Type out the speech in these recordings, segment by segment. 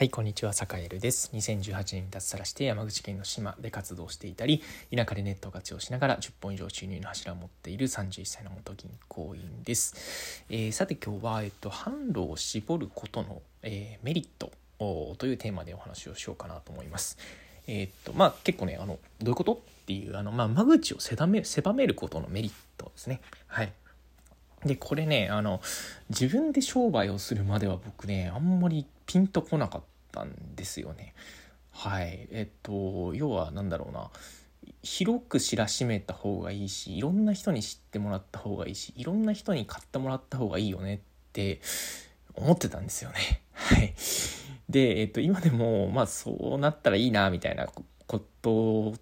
はい、こんにちは、坂井エルです。2018年に脱サラして山口県の島で活動していたり、田舎でネットを活用しながら10本以上収入の柱を持っている31歳の元銀行員です。えーさて今日は、えっと、販路を絞ることの、えーメリットというテーマでお話をしようかなと思います。えーっと、まあ結構ね、あの、どういうことっていう、あの、まあ間口を狭め狭めることのメリットですね。はい。でこれねあの自分で商売をするまでは僕ねあんまりピンとこなかったんですよね。はいえっと要は何だろうな広く知らしめた方がいいしいろんな人に知ってもらった方がいいしいろんな人に買ってもらった方がいいよねって思ってたんですよね。はい、で、えっと、今でもまあそうなったらいいなみたいなことっ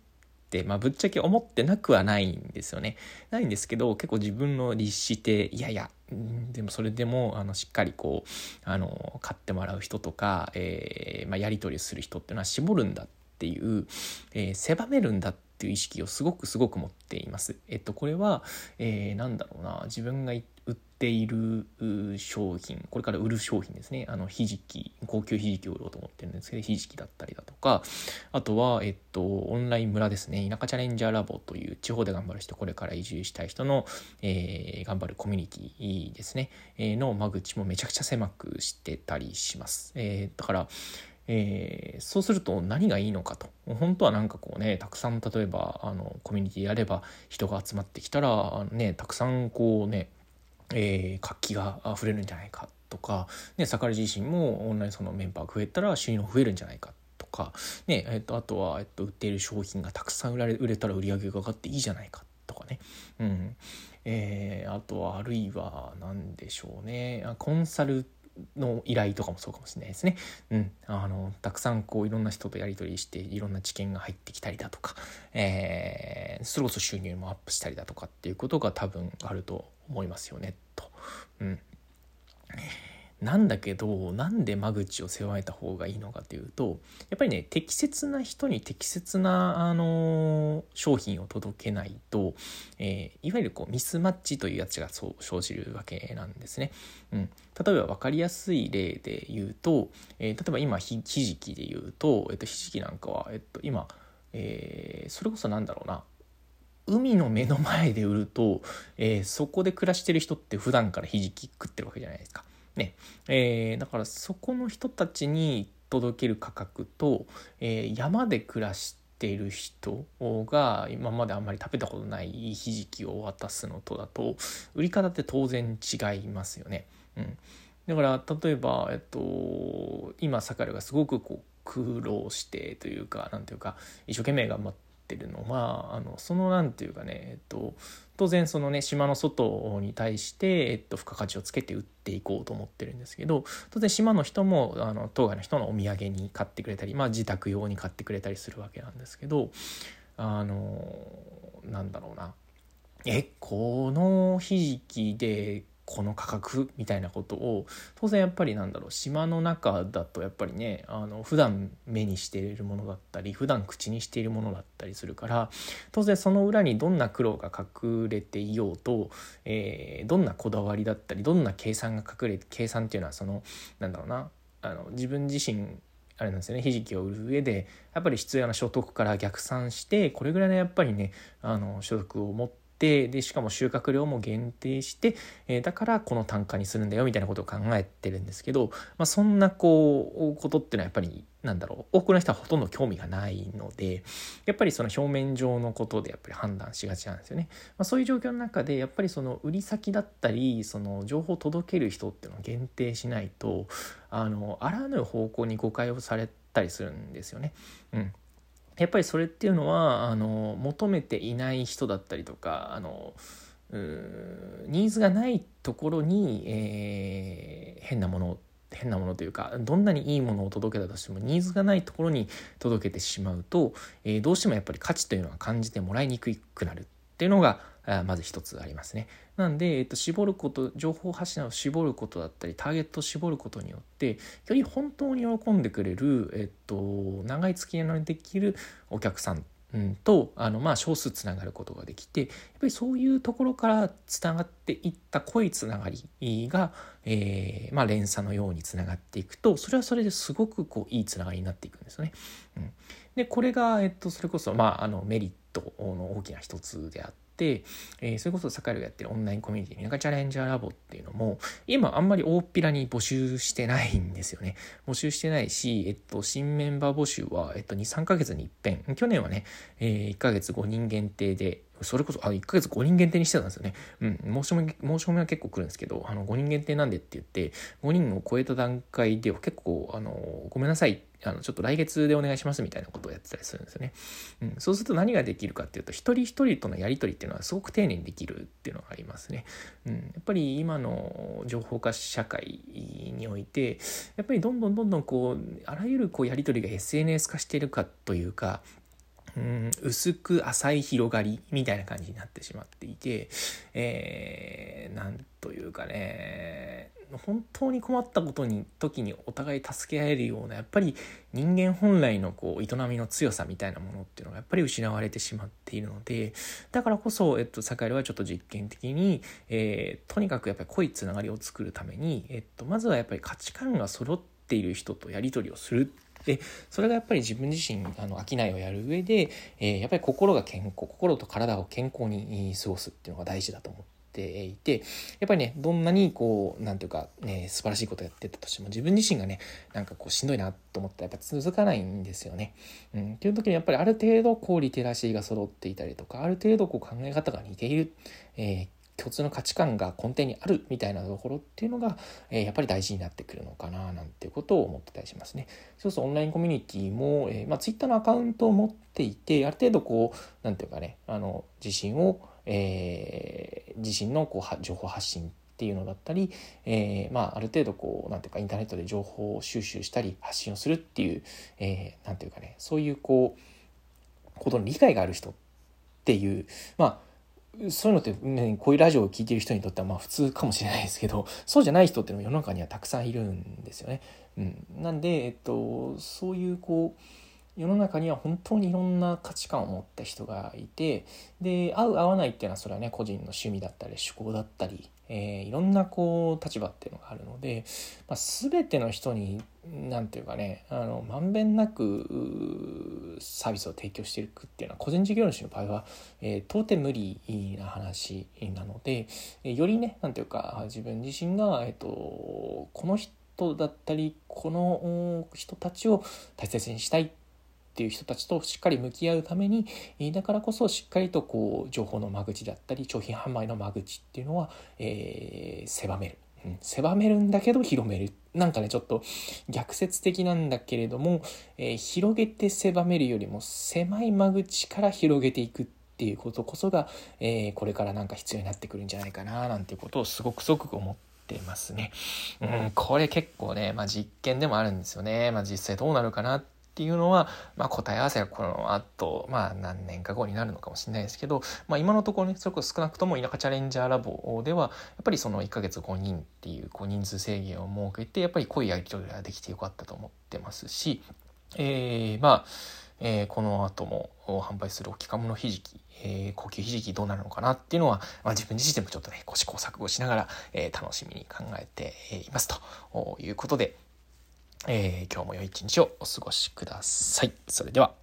て、まあ、ぶっちゃけ思ってなくはないんですよね。ないんですけど結構自分の律していやいやでもそれでもあのしっかりこうあの買ってもらう人とか、えーまあ、やり取りする人っていうのは絞るんだっていう、えー狭めるんだっていう意識をすごくすごく持っています。えっとこれは、えーなんだろうな自分が売っている商品これから売る商品ですね。あのひじき高級ひじきを売ろうと思ってるんですけどひじきだったりだとかあとは、えっと、オンライン村ですね。田舎チャレンジャーラボという地方で頑張る人これから移住したい人の、えー頑張るコミュニティですね、えーの間口もめちゃくちゃ狭くしてたりします。えーだからえーそうすると何がいいのかと。本当はなんかこうねたくさん例えばあのコミュニティやれば人が集まってきたらねたくさんこうね、えー活気が溢れるんじゃないかとか、ね、坂井自身もオンラインそのメンバー増えたら収入も増えるんじゃないかとか、ねえっとあとは、えっと、売っている商品がたくさん売られ売れたら売り上げが上がっていいじゃないかとかね、うん。えーあとはあるいは何でしょうね。コンサルの依頼とかもそうかもしれないですね。うん、あのたくさんこういろんな人とやり取りしていろんな知見が入ってきたりだとか、えーそれこそ収入もアップしたりだとかっていうことが多分あると思いますよねと。うん、なんだけどなんで間口を狭めた方がいいのかというとやっぱりね適切な人に適切な、あの商品を届けないと、えーいわゆるこうミスマッチというやつがそう生じるわけなんですね。うん、例えば分かりやすい例で言うと、えー例えば今ひひじきで言うと、えっと、ひじきなんかは、えっと、今、えーそれこそなんだろうな海の目の前で売ると、えーそこで暮らしてる人って普段からひじき食ってるわけじゃないですか。ねえーだからそこの人たちに届ける価格と、えー山で暮らしている人が今まであんまり食べたことないひじきを渡すのとだと売り方って当然違いますよね。うん、だから例えば、えっと、今サカルがすごくこう苦労してというかなんていうか一生懸命頑張ってってるのはあのそのなんていうかね、えっと、当然そのね島の外に対して、えっと、付加価値をつけて売っていこうと思ってるんですけど当然島の人もあの当該の人のお土産に買ってくれたり、まあ、自宅用に買ってくれたりするわけなんですけどあのなんだろうな。えこのひじきでこの価格みたいなことを当然やっぱりなんだろう島の中だとやっぱりねあの普段目にしているものだったり普段口にしているものだったりするから当然その裏にどんな苦労が隠れていようと、えーどんなこだわりだったりどんな計算が隠れて計算っていうのはそのなんだろうなあの自分自身あれなんですよねひじきを売る上でやっぱり必要な所得から逆算してこれぐらいのやっぱりねあの所得を持ってでしかも収穫量も限定して、えーだからこの単価にするんだよみたいなことを考えてるんですけど、まあ、そんなこうことっていうのはやっぱりなんだろう多くの人はほとんど興味がないのでやっぱりその表面上のことでやっぱり判断しがちなんですよね。まあ、そういう状況の中でやっぱりその売り先だったりその情報を届ける人っていうのを限定しないとあのあらぬ方向に誤解をされたりするんですよね。うんやっぱりそれっていうのはあの求めていない人だったりとかあのニーズがないところに、えー変なもの変なものというかどんなにいいものを届けたとしてもニーズがないところに届けてしまうと、えーどうしてもやっぱり価値というのは感じてもらいにくくなる。っていうのがあまず一つありますね。なんで、えっと、絞ること情報発信を絞ることだったりターゲットを絞ることによってより本当に喜んでくれる、えっと、長い付き合いのできるお客さんうん、とあのまあ少数つながることができてやっぱりそういうところからつながっていった濃いつながりが、えー、まあ、連鎖のようにつながっていくとそれはそれですごくこういいつながりになっていくんですよね。うん、でこれが、えっと、それこそ、まあ、あのメリットの大きな一つであって。えー、それこそサカルがやってるオンラインコミュニティ、メガチャレンジャーラボっていうのも、今あんまり大っぴらに募集してないんですよね。募集してないし、えっと、新メンバー募集は、えっと、2、3ヶ月に一遍。去年はね、えー、1ヶ月5人限定で、それこそ、あ、1ヶ月5人限定にしてたんですよね。うん、申し込み、申し込みは結構来るんですけど、あの、5人限定なんでって言って、5人を超えた段階では結構、あの、ごめんなさいっ、あの、ちょっと来月でお願いしますみたいなことをやってたりするんですよね。うん、そうすると何ができるかっていうと、一人一人とのやり取りっていうのはすごく丁寧にできるっていうのがありますね。うん、やっぱり今の情報化社会において、やっぱりどんどんどんどんこう、あらゆるこうやり取りが SNS 化しているかというか、うん薄く浅い広がりみたいな感じになってしまっていて、えー、なんというかね本当に困ったことに時にお互い助け合えるようなやっぱり人間本来のこう営みの強さみたいなものっていうのがやっぱり失われてしまっているのでだからこそ、えっと、坂井はちょっと実験的に、えー、とにかくやっぱり濃いつながりを作るために、えっと、まずはやっぱり価値観が揃っている人とやり取りをするでそれがやっぱり自分自身あの商いをやる上で、えー、やっぱり心が健康心と体を健康に過ごすっていうのが大事だと思ってていてやっぱりねどんなにこう何ていうか、ね、素晴らしいことやってたとしても自分自身がねなんかこうしんどいなと思ったらやっぱ続かないんですよね。うん、っていう時にやっぱりある程度こうリテラシーが揃っていたりとかある程度こう考え方が似ている、えー共通の価値観が根底にあるみたいなところっていうのが、えー、やっぱり大事になってくるのかななんていうことを思ってたりしますね。そうそうオンラインコミュニティも、えー、まあ、Twitter のアカウントを持っていてある程度こう何て言うかねあの自身を、えー、自身のこう情報発信っていうのだったり、えー、まあ、ある程度こう、なんていうか、インターネットで情報を収集したり、発信をするっていう、えー、ていうかね、そういうこう、ことの理解がある人っていう、まあ、そういうのって、ね、こういうラジオを聴いてる人にとってはまあ普通かもしれないですけど、そうじゃない人っていうのも世の中にはたくさんいるんですよね。うん。なんで、えっと、そういうこう、世の中には本当にいろんな価値観を持った人がいてで合う合わないっていうのはそれはね個人の趣味だったり趣向だったり、えー、いろんなこう立場っていうのがあるので、まあ、全ての人に何て言うかねあのまんべんなくサービスを提供していくっていうのは個人事業主の場合は、えー、到底無理な話なので、えー、よりね何て言うか自分自身が、えーと、この人だったりこの人たちを大切にしたいっていう人たちとしっかり向き合うためにだからこそしっかりとこう情報の間口だったり商品販売の間口っていうのは、えー、狭める。うん、狭めるんだけど広める。なんかね、ちょっと逆説的なんだけれども、えー、広げて狭めるよりも狭い間口から広げていくっていうことこそが、えー、これからなんか必要になってくるんじゃないかな、なんていうことをすごくすごく思ってますね。うん、これ結構ね、まあ実験でもあるんですよね。まあ実際どうなるかなっっていうのは、まあ、答え合わせはこの後、まあ、何年か後になるのかもしれないですけど、まあ、今のところねそれこそ少なくとも田舎チャレンジャーラボではやっぱりその1ヶ月5人っていうこう人数制限を設けてやっぱり濃いやり取りができてよかったと思ってますし、えー、まあえー、この後も販売する置きかものひじき、えー、高級ひじきどうなるのかなっていうのは、まあ、自分自身でもちょっとね、試行錯誤しながら、えー、楽しみに考えていますということで、えー、今日も良い一日をお過ごしください。それでは。